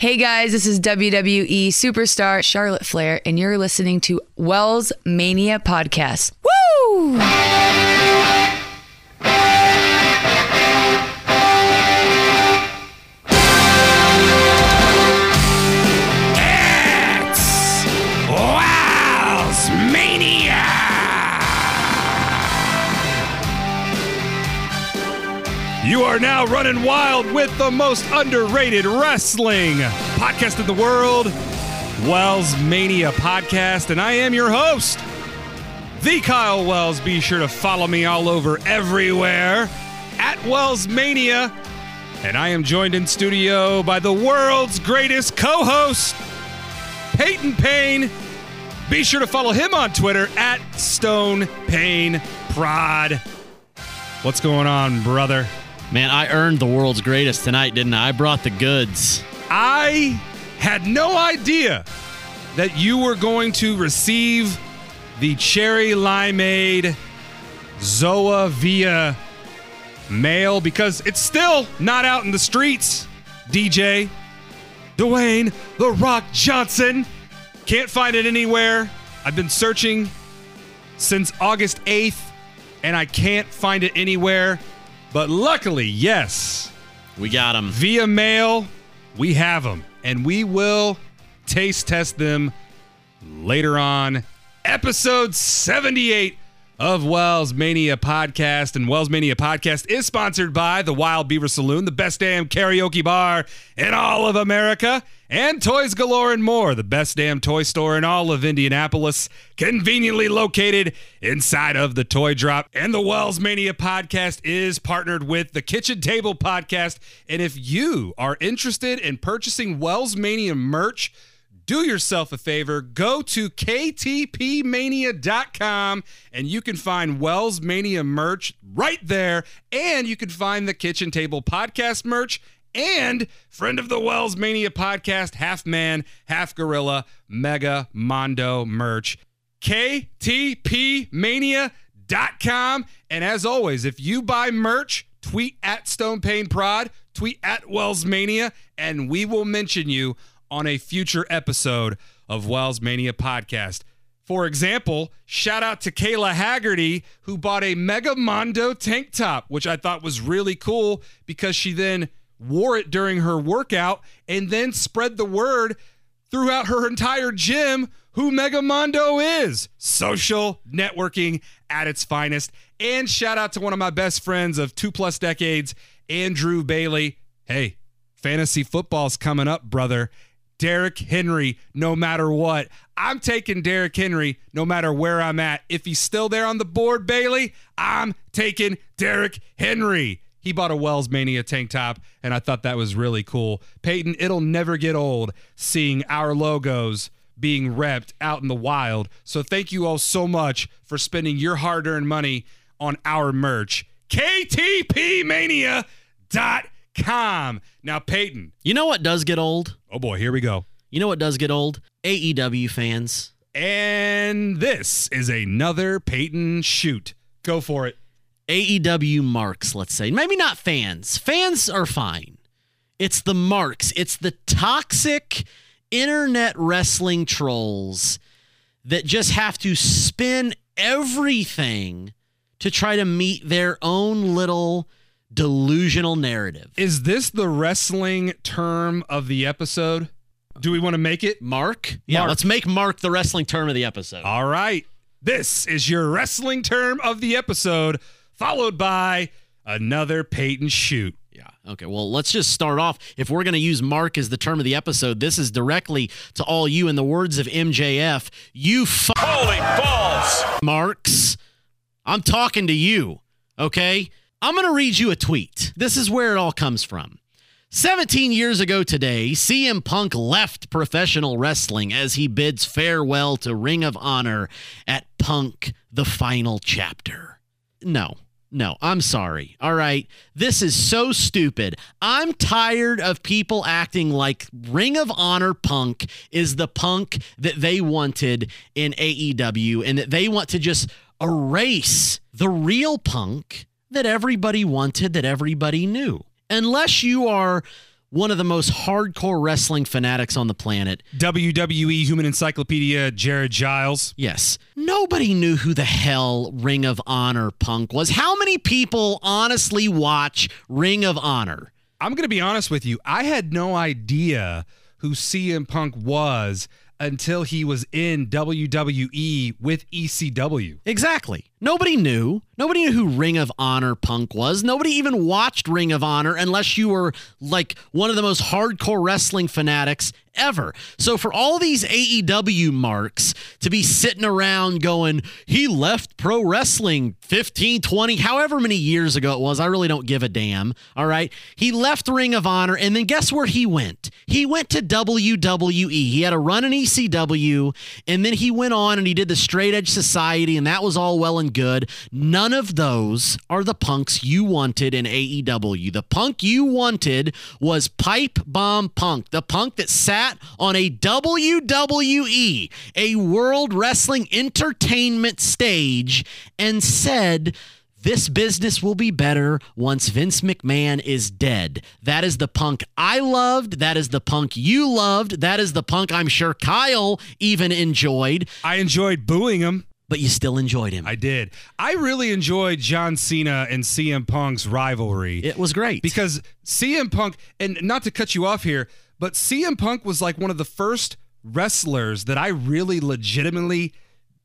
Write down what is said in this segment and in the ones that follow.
Hey guys, this is WWE superstar Charlotte Flair, and you're listening to Wells Mania Podcast. Woo! Are now running wild with the most underrated wrestling podcast in the world, Wells Mania Podcast, and I am your host, the Kyle Wells. Be sure to follow me all over everywhere at Wells Mania. And I am joined in studio by the world's greatest co host, Peyton Payne. Be sure to follow him on Twitter at Stone Payne Prod. What's going on, brother? Man, I earned the world's greatest tonight, didn't I? I brought the goods. I had no idea that you were going to receive the cherry limeade Zoa via mail because it's still not out in the streets. DJ Dwayne The Rock Johnson can't find it anywhere. I've been searching since August 8th and I can't find it anywhere. But luckily, yes, We got them. via mail, we have them, and we will taste test them later on. Episode 78 of Wells Mania Podcast. And Wells Mania Podcast is sponsored by the Wild Beaver Saloon, the best damn karaoke bar in all of America, and Toys Galore and more, the best damn toy store in all of Indianapolis, conveniently located inside of the Toy Drop. And the Wells Mania Podcast is partnered with the Kitchen Table Podcast. And if you are interested in purchasing Wells Mania merch, do yourself a favor. Go to ktpmania.com and you can find wells mania merch right there. And you can find the kitchen table podcast merch and friend of the wells mania podcast half man half gorilla mega mondo merch. Ktpmania.com and as always if you buy merch tweet at stone Pain prod tweet at wells mania and we will mention you on a future episode of Wells Mania podcast. For example, shout out to Kayla Haggerty, who bought a Mega Mondo tank top, which I thought was really cool because she then wore it during her workout and then spread the word throughout her entire gym who Mega Mondo is. Social networking at its finest. And shout out to one of my best friends of two plus decades, Andrew Bailey. Hey, fantasy football's coming up, brother. Derrick Henry, no matter what. I'm taking Derrick Henry no matter where I'm at. If he's still there on the board, Bailey, I'm taking Derrick Henry. He bought a Wells Mania tank top, and I thought that was really cool. Peyton, it'll never get old seeing our logos being repped out in the wild. So thank you all so much for spending your hard earned money on our merch. KTPmania.com. Now, Peyton. You know what does get old? Oh boy, here we go. You know what does get old? AEW fans. And this is another Peyton shoot. Go for it. AEW marks, let's say. Maybe not fans. Fans are fine. It's the marks. It's the toxic internet wrestling trolls that just have to spin everything to try to meet their own little delusional narrative. Is this the wrestling term of the episode? Do we want to make it? Mark? Yeah, Mark. let's make Mark the wrestling term of the episode. All right. This is your wrestling term of the episode, followed by another Peyton shoot. Yeah. Okay. Well, let's just start off. If we're going to use Mark as the term of the episode, this is directly to all you. In the words of MJF, you f- Holy balls! marks. I'm talking to you. Okay. I'm going to read you a tweet. This is where it all comes from. 17 years ago today, CM Punk left professional wrestling as he bids farewell to Ring of Honor at Punk the Final Chapter. No, no, I'm sorry. All right. This is so stupid. I'm tired of people acting like Ring of Honor Punk is the punk that they wanted in AEW and that they want to just erase the real punk that everybody wanted, that everybody knew. Unless you are one of the most hardcore wrestling fanatics on the planet. WWE Human Encyclopedia, Jared Giles. Yes. Nobody knew who the hell Ring of Honor Punk was. How many people honestly watch Ring of Honor? I'm going to be honest with you. I had no idea who CM Punk was until he was in WWE with ECW. Exactly. Nobody knew. Nobody knew who Ring of Honor Punk was. Nobody even watched Ring of Honor unless you were like one of the most hardcore wrestling fanatics ever. So for all these AEW marks to be sitting around going, he left pro wrestling 15, 20, however many years ago it was, I really don't give a damn. All right. He left Ring of Honor and then guess where he went? He went to WWE. He had a run in ECW and then he went on and he did the Straight Edge Society and that was all well and good. None of those are the punks you wanted in AEW. The punk you wanted was Pipe Bomb Punk, the punk that sat on a WWE, a World Wrestling Entertainment stage, and said, this business will be better once Vince McMahon is dead. That is the punk I loved. That is the punk you loved. That is the punk I'm sure Kyle even enjoyed. I enjoyed booing him but you still enjoyed him. I did. I really enjoyed John Cena and CM Punk's rivalry. It was great. Because CM Punk, and not to cut you off here, but CM Punk was like one of the first wrestlers that I really legitimately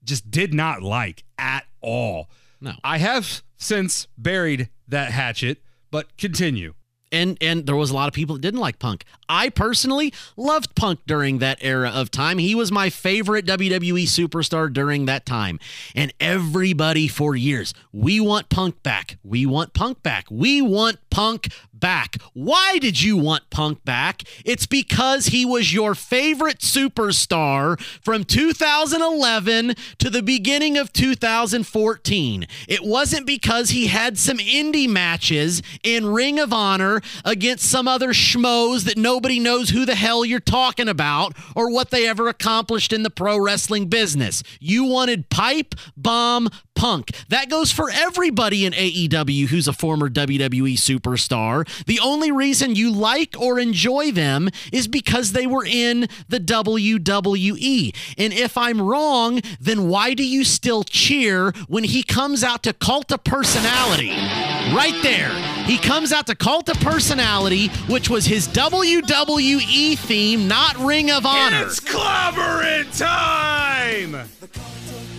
just did not like at all. No. I have since buried that hatchet, but continue and and there was a lot of people that didn't like Punk. I personally loved Punk during that era of time. He was my favorite WWE superstar during that time. And everybody for years, we want Punk back. We want Punk back. We want Punk back. Why did you want Punk back? It's because he was your favorite superstar from 2011 to the beginning of 2014. It wasn't because he had some indie matches in Ring of Honor against some other schmoes that nobody knows who the hell you're talking about or what they ever accomplished in the pro wrestling business. You wanted pipe bomb Punk. That goes for everybody in AEW who's a former WWE superstar. The only reason you like or enjoy them is because they were in the WWE. And if I'm wrong, then why do you still cheer when he comes out to Cult of Personality? Right there. He comes out to Cult of Personality, which was his WWE theme, not Ring of Honor. It's clobbering time!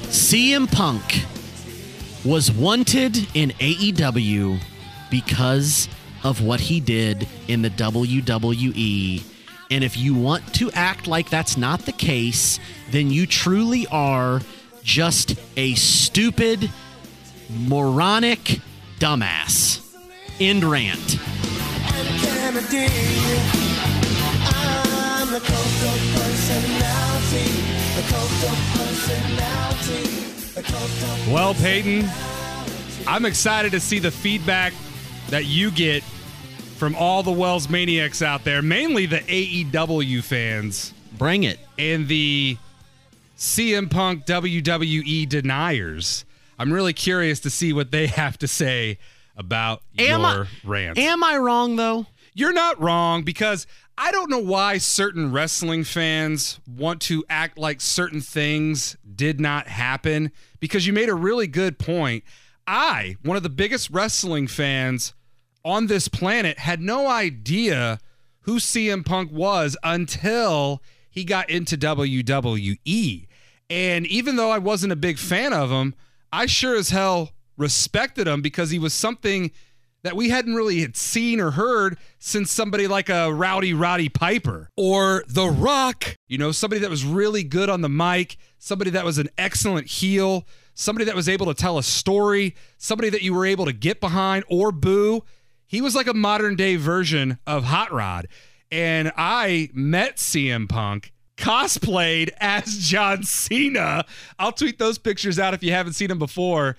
CM Punk was wanted in AEW because of what he did in the WWE. And if you want to act like that's not the case, then you truly are just a stupid, moronic dumbass. End rant. Well, Peyton, I'm excited to see the feedback that you get from all the Wells maniacs out there, mainly the AEW fans. Bring it. And the CM Punk WWE deniers. I'm really curious to see what they have to say about am your I, rant. Am I wrong, though? You're not wrong because I don't know why certain wrestling fans want to act like certain things did not happen because you made a really good point. I, one of the biggest wrestling fans on this planet, had no idea who CM Punk was until he got into WWE. And even though I wasn't a big fan of him, I sure as hell respected him because he was something that we hadn't really had seen or heard since somebody like a Rowdy Roddy Piper or The Rock. You know, somebody that was really good on the mic, somebody that was an excellent heel, somebody that was able to tell a story, somebody that you were able to get behind or boo. He was like a modern day version of Hot Rod. And I met CM Punk cosplayed as John Cena. I'll tweet those pictures out if you haven't seen them before.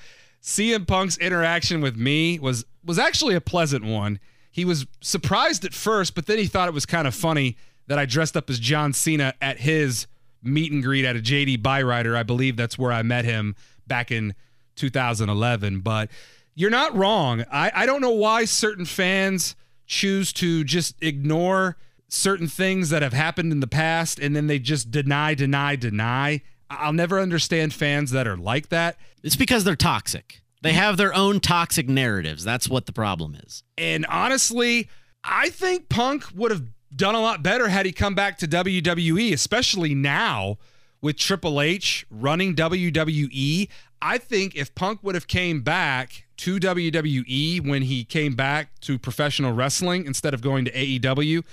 CM Punk's interaction with me was was actually a pleasant one. He was surprised at first, but then he thought it was kind of funny that I dressed up as John Cena at his meet and greet at a JD Byrider. I believe that's where I met him back in 2011. But you're not wrong. I, I don't know why certain fans choose to just ignore certain things that have happened in the past and then they just deny, deny, deny. I'll never understand fans that are like that. It's because they're toxic. They have their own toxic narratives. That's what the problem is. And honestly, I think Punk would have done a lot better had he come back to WWE, especially now with Triple H running WWE. I think if Punk would have came back to WWE when he came back to professional wrestling instead of going to AEW,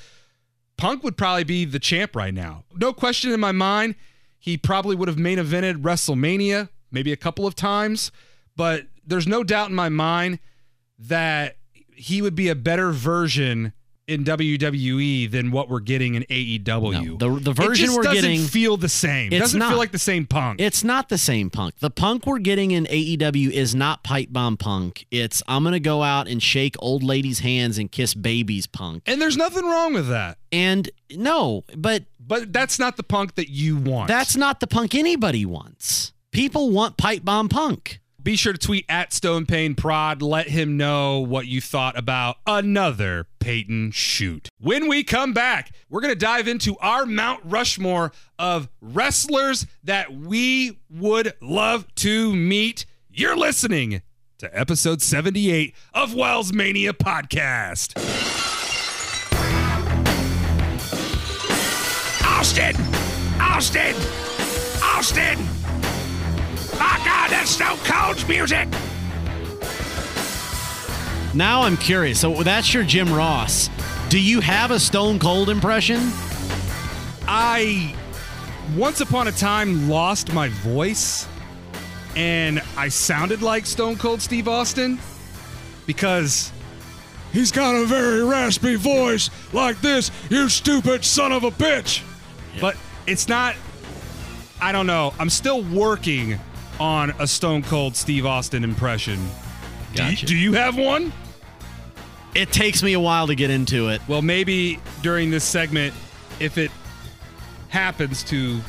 Punk would probably be the champ right now. No question in my mind. He probably would have main evented WrestleMania maybe a couple of times, but there's no doubt in my mind that he would be a better version in WWE than what we're getting in AEW. No, the the version it just we're doesn't getting feel the same. It doesn't not. feel like the same punk. It's not the same punk. The punk we're getting in AEW is not pipe bomb punk. It's I'm going to go out and shake old ladies' hands and kiss babies punk. and there's nothing wrong with that. And no, but But that's not the punk that you want. that's not the punk anybody wants. People want pipe bomb punk. Be sure to tweet at Stone Pain Prod. Let him know what you thought about another Peyton shoot. When we come back, we're going to dive into our Mount Rushmore of wrestlers that we would love to meet. You're listening to episode 78 of Wells Mania Podcast. Austin! Austin! Austin! My God, that's Stone Cold's music! Now I'm curious. So that's your Jim Ross. Do you have a Stone Cold impression? I once upon a time lost my voice and I sounded like Stone Cold Steve Austin because he's got a very raspy voice like this, you stupid son of a bitch. But it's not, I don't know. I'm still working on a Stone Cold Steve Austin impression. Do, you, do you have one? It takes me a while to get into it. Well, maybe during this segment, if it happens to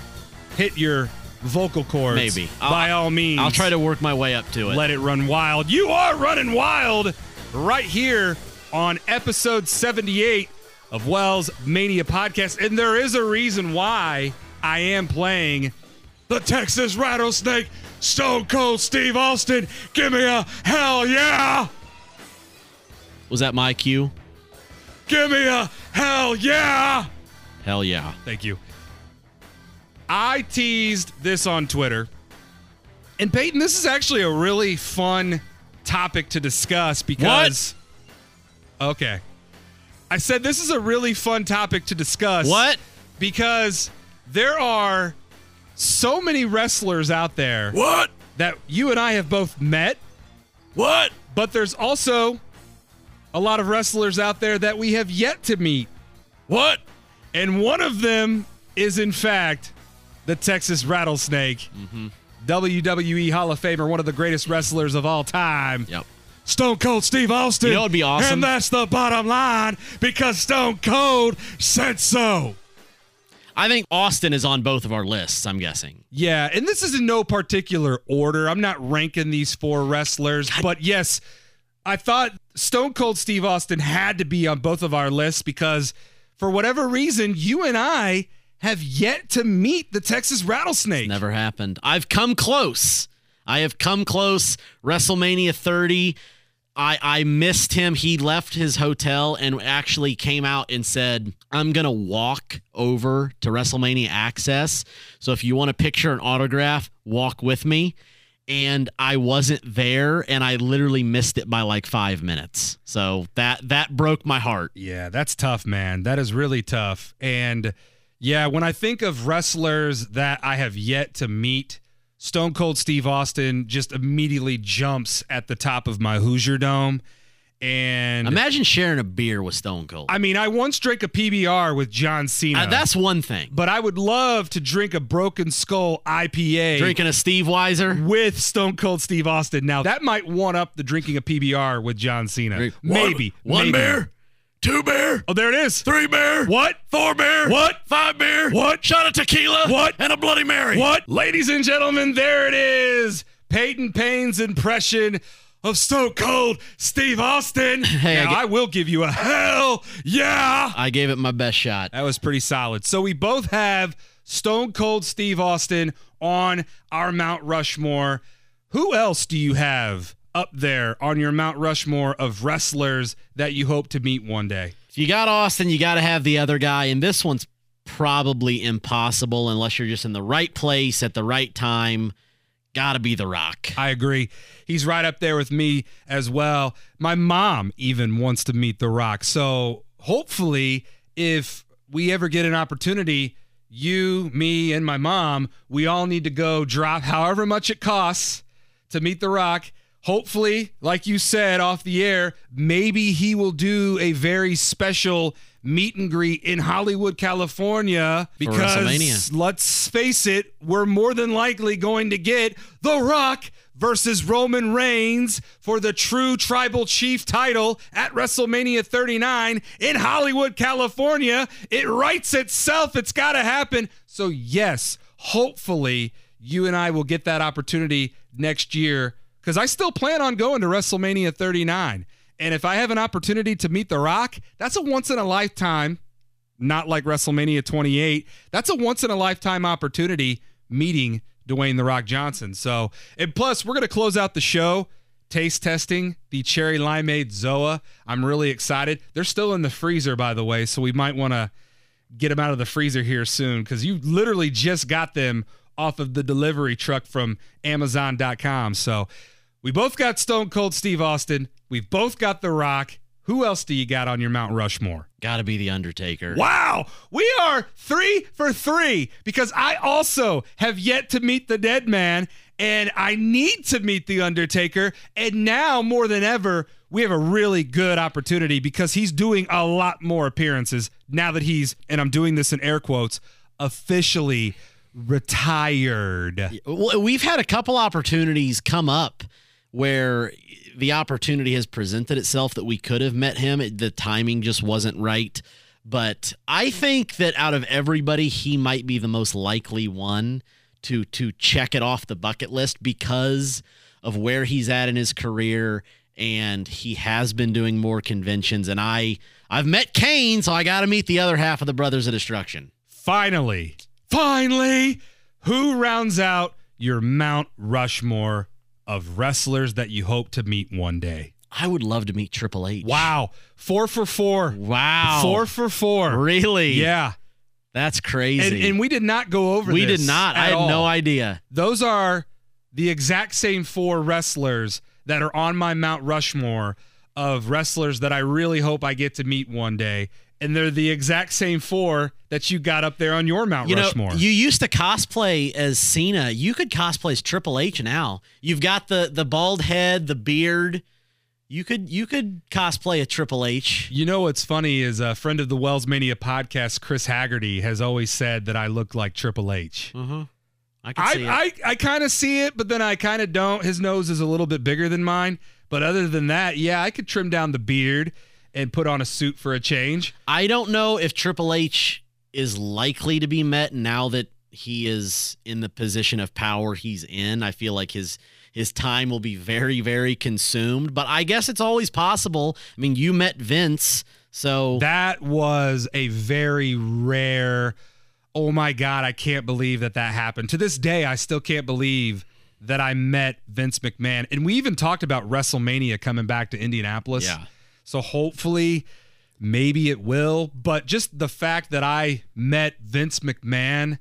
hit your vocal cords, Maybe. I'll- by all means, I'll try to work my way up to it. let it run wild. You are running wild right here on episode 78 of Wells Mania Podcast. And there is a reason why I am playing the Texas Rattlesnake Stone Cold Steve Austin. Give me a hell yeah! Was that my cue? Give me a hell yeah! Hell yeah. Thank you. I teased this on Twitter. And Peyton, this is actually a really fun topic to discuss because. Okay. I said this is a really fun topic to discuss. What? Because there are so many wrestlers out there What? that you and I have both met, What? but there's also a lot of wrestlers out there that we have yet to meet. What? And one of them is, in fact, the Texas Rattlesnake, mm-hmm. WWE Hall of Famer, one of the greatest wrestlers of all time. Yep. Stone Cold Steve Austin. You know what'd be awesome? And that's the bottom line because Stone Cold said so. I think Austin is on both of our lists, I'm guessing. Yeah, and this is in no particular order. I'm not ranking these four wrestlers, but yes, I thought Stone Cold Steve Austin had to be on both of our lists because for whatever reason, you and I have yet to meet the Texas Rattlesnake. Never happened. I've come close. I have come close. WrestleMania 30. I I missed him. He left his hotel and actually came out and said, "I'm going to walk over to WrestleMania Access. So if you want a picture and autograph, walk with me." And I wasn't there and I literally missed it by like 5 minutes. So that that broke my heart. Yeah, that's tough, man. That is really tough. And yeah, when I think of wrestlers that I have yet to meet, Stone Cold Steve Austin just immediately jumps at the top of my Hoosier Dome. And Imagine sharing a beer with Stone Cold. I mean, I once drank a PBR with John Cena. Uh, that's one thing. but I would love to drink a Broken Skull IPA Drinking a Steveweiser. with Stone Cold Steve Austin. Now, that might one up the drinking a PBR with John Cena. Maybe. One maybe. beer? Two beer? Oh, there it is. Three beer? What? Four beer? What? Five beer? What? Shot of tequila? What? And a Bloody Mary? What? Ladies and gentlemen, there it is. Peyton Payne's impression of Stone Cold Steve Austin. Hey, now, get- I will give you a hell yeah. I gave it my best shot. That was pretty solid. So we both have Stone Cold Steve Austin on our Mount Rushmore. Who else do you have up there on your Mount Rushmore of wrestlers that you hope to meet one day? If you got Austin, you got to have the other guy, and this one's probably impossible unless you're just in the right place at the right time. Got to be The Rock. I agree. He's right up there with me as well. My mom even wants to meet The Rock. So hopefully, if we ever get an opportunity, you, me, and my mom, we all need to go drop however much it costs to meet The Rock. Hopefully, like you said off the air, maybe he will do a very special meet and greet in Hollywood, California. Because let's face it, we're more than likely going to get The Rock versus Roman Reigns for the true tribal chief title at WrestleMania 39 in Hollywood, California. It writes itself. It's got to happen. So, yes, hopefully you and I will get that opportunity next year because I still plan on going to WrestleMania 39. And if I have an opportunity to meet The Rock, that's a once in a lifetime not like WrestleMania 28. That's a once in a lifetime opportunity meeting Dwayne The Rock Johnson. So, and plus, we're going to close out the show taste testing the cherry limeade Zoa. I'm really excited. They're still in the freezer, by the way, so we might want to get them out of the freezer here soon because you literally just got them off of the delivery truck from Amazon.com. So, we both got Stone Cold Steve Austin. We've both got The Rock. Who else do you got on your Mount Rushmore? Got to be The Undertaker. Wow, we are three for three because I also have yet to meet the dead man and I need to meet the Undertaker. And now more than ever, we have a really good opportunity because he's doing a lot more appearances now that he's, and I'm doing this in air quotes, officially retired. Well, We've had a couple opportunities come up where the opportunity has presented itself that we could have met him. It- The timing just wasn't right. But I think that out of everybody, he might be the most likely one to to check it off the bucket list because of where he's at in his career and he has been doing more conventions and I I've met Kane so I got to meet the other half of the Brothers of Destruction. Finally, finally, who rounds out your Mount Rushmore of wrestlers that you hope to meet one day? I would love to meet Triple H. Wow. Four for four. Wow. Four for four. Really? Yeah. That's crazy. And, and we did not go over we did not. I had no idea. Those are the exact same four wrestlers that are on my Mount Rushmore of wrestlers that I really hope I get to meet one day. And they're the exact same four that you got up there on your Mount You know, Rushmore. you used to cosplay as Cena. You could cosplay as Triple H now. You've got the the bald head, the beard. You could you could cosplay a Triple H. You know what's funny is a friend of the Wells Mania podcast, Chris Haggerty, has always said that I look like Triple H. Mm-hmm. I see it. I, I, I kind of see it, but then I kind of don't. His nose is a little bit bigger than mine. But other than that, yeah, I could trim down the beard and put on a suit for a change. I don't know if Triple H is likely to be met now that he is in the position of power he's in. I feel like his his time will be very very consumed, but I guess it's always possible. I mean, you met Vince, so That was a very rare. Oh my God, I can't believe that that happened. To this day, I still can't believe that I met Vince McMahon. And we even talked about WrestleMania coming back to Indianapolis. Yeah. So hopefully, maybe it will. But just the fact that I met Vince McMahon,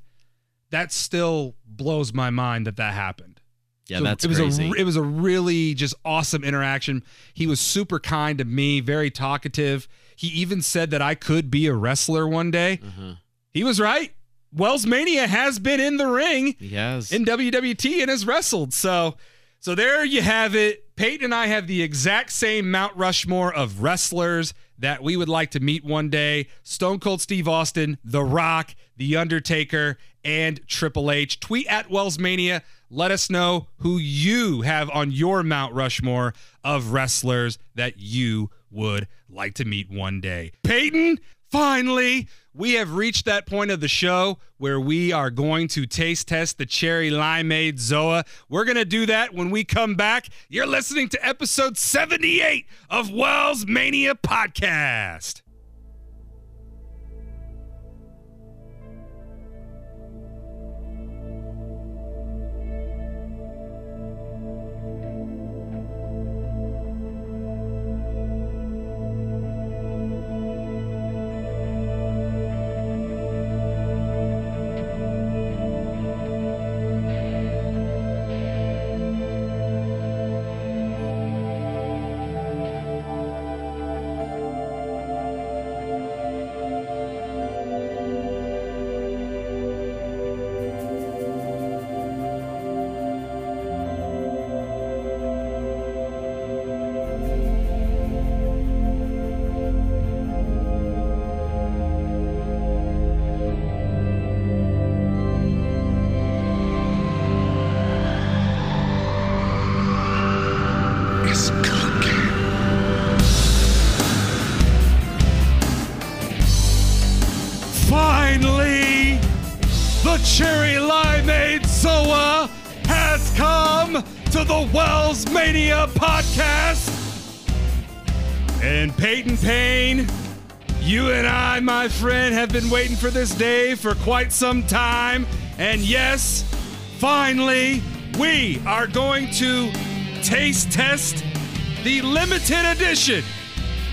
that still blows my mind that that happened. yeah, So that's it was crazy. a it was a really just awesome interaction. He was super kind to me, very talkative. He even said that I could be a wrestler one day. Uh-huh. He was right. Wells Mania has been in the ring he has. in WWT and has wrestled. So so there you have it. Peyton and I have the exact same Mount Rushmore of wrestlers that we would like to meet one day. Stone Cold Steve Austin, The Rock, The Undertaker, and Triple H. Tweet at Wellsmania. Let us know who you have on your Mount Rushmore of wrestlers that you would like to meet one day. Peyton, finally, we have reached that point of the show where we are going to taste test the cherry limeade Zoa. We're going to do that when we come back. You're listening to episode 78 of Wells Mania Podcast. Payne, you and I, my friend, have been waiting for this day for quite some time. And yes, finally, we are going to taste test the limited edition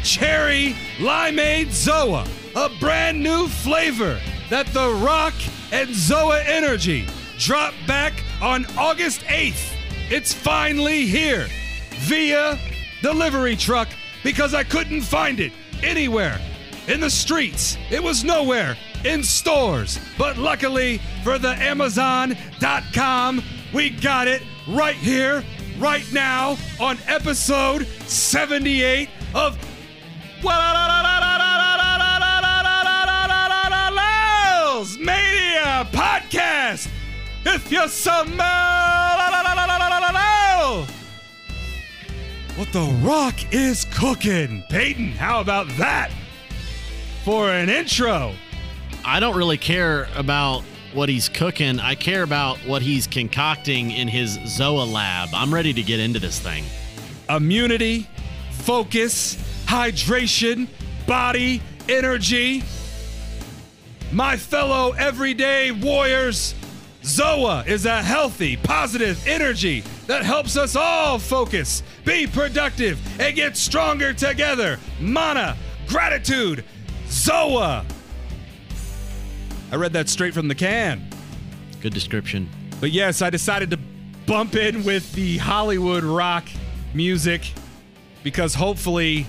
Cherry Limeade Zoa, a brand new flavor that The Rock and Zoa Energy dropped back on August 8th. It's finally here via delivery truck because I couldn't find it anywhere in the streets. It was nowhere in stores. But luckily for the Amazon.com, we got it right here, right now on episode 78 of Mania Podcast. If you smell what the rock is cooking. Peyton, how about that for an intro? I don't really care about what he's cooking. I care about what he's concocting in his Zoa lab. I'm ready to get into this thing. immunity, focus, hydration, body, energy. My fellow everyday warriors, Zoa is a healthy, positive energy that helps us all focus, be productive, and get stronger together. Mana, gratitude, Zoa. I read that straight from the can. Good description. But yes, I decided to bump in with the Hollywood rock music because hopefully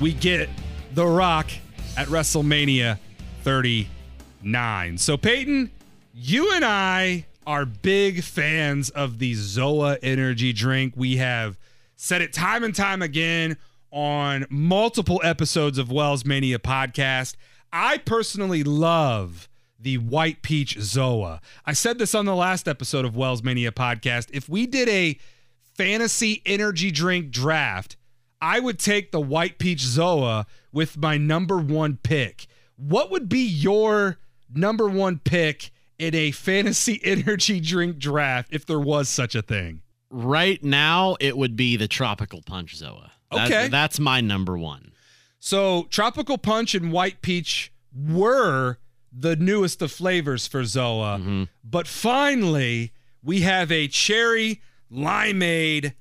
we get The Rock at WrestleMania 39. So, Peyton, you and I are big fans of the Zoa energy drink. We have said it time and time again on multiple episodes of Wells Mania podcast. I personally love the white peach Zoa. I said this on the last episode of Wells Mania podcast. If we did a fantasy energy drink draft, I would take the white peach Zoa with my number one pick. What would be your number one pick in a fantasy energy drink draft if there was such a thing? Right now, it would be the Tropical Punch Zoa. That- Okay. that's my number one. So, Tropical Punch and White Peach were the newest of flavors for Zoa. Mm-hmm. But finally, we have a cherry limeade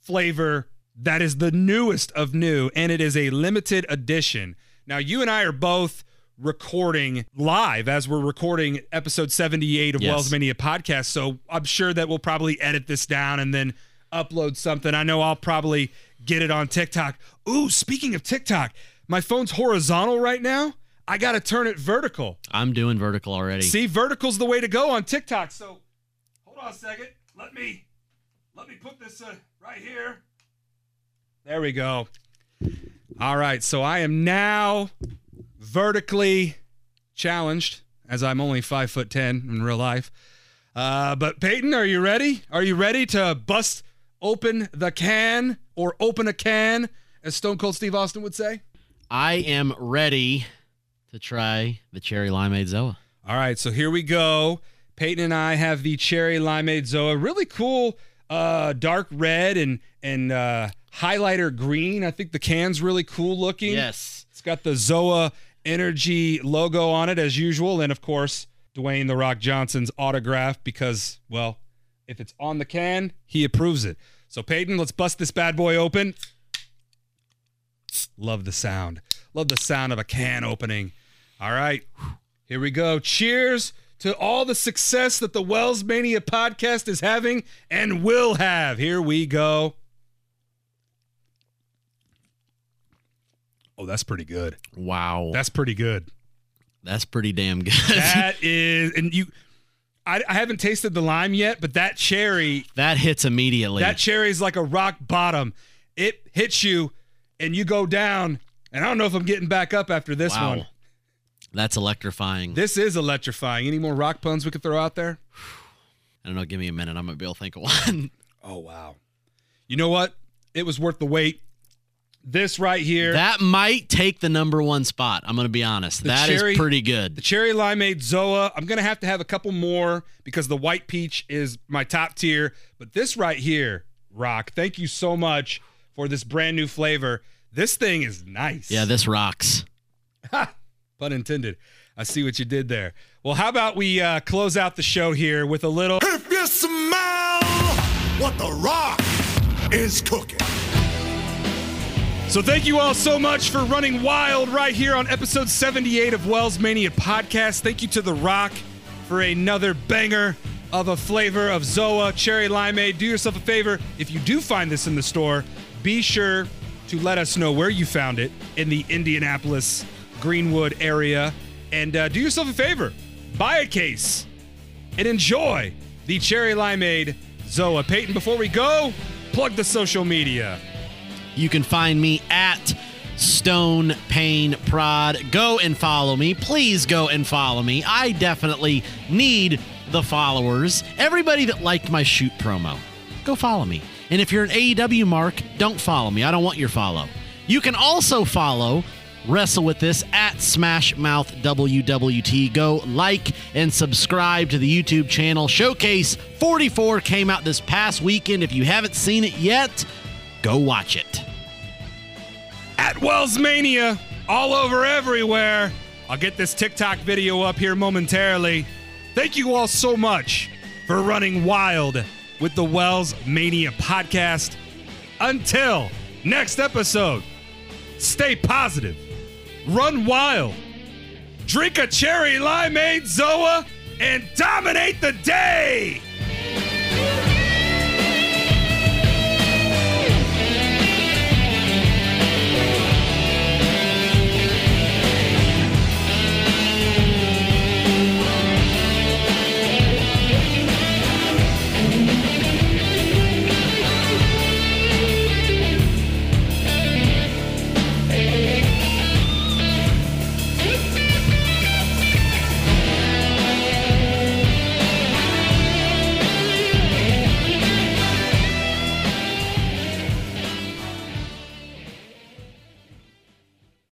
flavor that is the newest of new, and it is a limited edition. Now, you and I are both recording live as we're recording episode 78 of Yes. Wells Mania podcast. So I'm sure that we'll probably edit this down and then upload something. I know I'll probably get it on TikTok. Ooh, speaking of TikTok, my phone's horizontal right now. I got to turn it vertical. I'm doing vertical already. See, vertical's the way to go on TikTok. So hold on a second. Let me let me put this uh, right here. There we go. All right, so I am now vertically challenged, as I'm only five foot ten in real life. Uh, but Peyton, are you ready? Are you ready to bust open the can or open a can, as Stone Cold Steve Austin would say? I am ready to try the cherry limeade Zoa. All right, so here we go. Peyton and I have the cherry limeade Zoa. Really cool, uh, dark red and and uh, highlighter green. I think the can's really cool looking. Yes. It's got the Zoa Energy logo on it as usual, and of course Dwayne the Rock Johnson's autograph because, well, if it's on the can, he approves it. So Peyton, let's bust this bad boy open. Love the sound. Love the sound of a can opening. All right, here we go. Cheers to all the success that the Wells Mania podcast is having and will have. Here we go. Oh, that's pretty good. Wow. That's pretty good. That's pretty damn good. That is, and you, I, I haven't tasted the lime yet, but that cherry, that hits immediately. that cherry is like a rock bottom. It hits you, and you go down. And I don't know if I'm getting back up after this wow. one. That's electrifying. This is electrifying. Any more rock puns we could throw out there? I don't know. Give me a minute. I'm gonna be able to think of one. Oh wow. You know what? It was worth the wait. This right here, that might take the number one spot. I'm gonna be honest. The That is cherry- pretty good. the cherry limeade Zoa. I'm gonna have to have a couple more because the white peach is my top tier. But this right here, Rock. Thank you so much for this brand new flavor. This thing is nice. Yeah, this rocks. Ha! Pun intended. I see what you did there. Well, how about we uh, close out the show here with a little. If you smell what the rock is cooking. So thank you all so much for running wild right here on episode 78 of Wells Mania Podcast. Thank you to The Rock for another banger of a flavor of Zoa Cherry Limeade. Do yourself a favor, if you do find this in the store, be sure to let us know where you found it in the Indianapolis Greenwood area. And uh, do yourself a favor, buy a case and enjoy the Cherry Limeade Zoa. Peyton, before we go, plug the social media. You can find me at Stone Pain Prod. Go and follow me. Please go and follow me. I definitely need the followers. Everybody that liked my shoot promo, go follow me. And if you're an AEW mark, don't follow me. I don't want your follow. You can also follow Wrestle with This at Smash Mouth WWT. Go like and subscribe to the YouTube channel. Showcase 44 came out this past weekend. If you haven't seen it yet, go watch it. At Wells Mania, all over everywhere. I'll get this TikTok video up here momentarily. Thank you all so much for running wild with the Wells Mania podcast. Until next episode, stay positive, run wild, drink a cherry limeade Zoa, and dominate the day.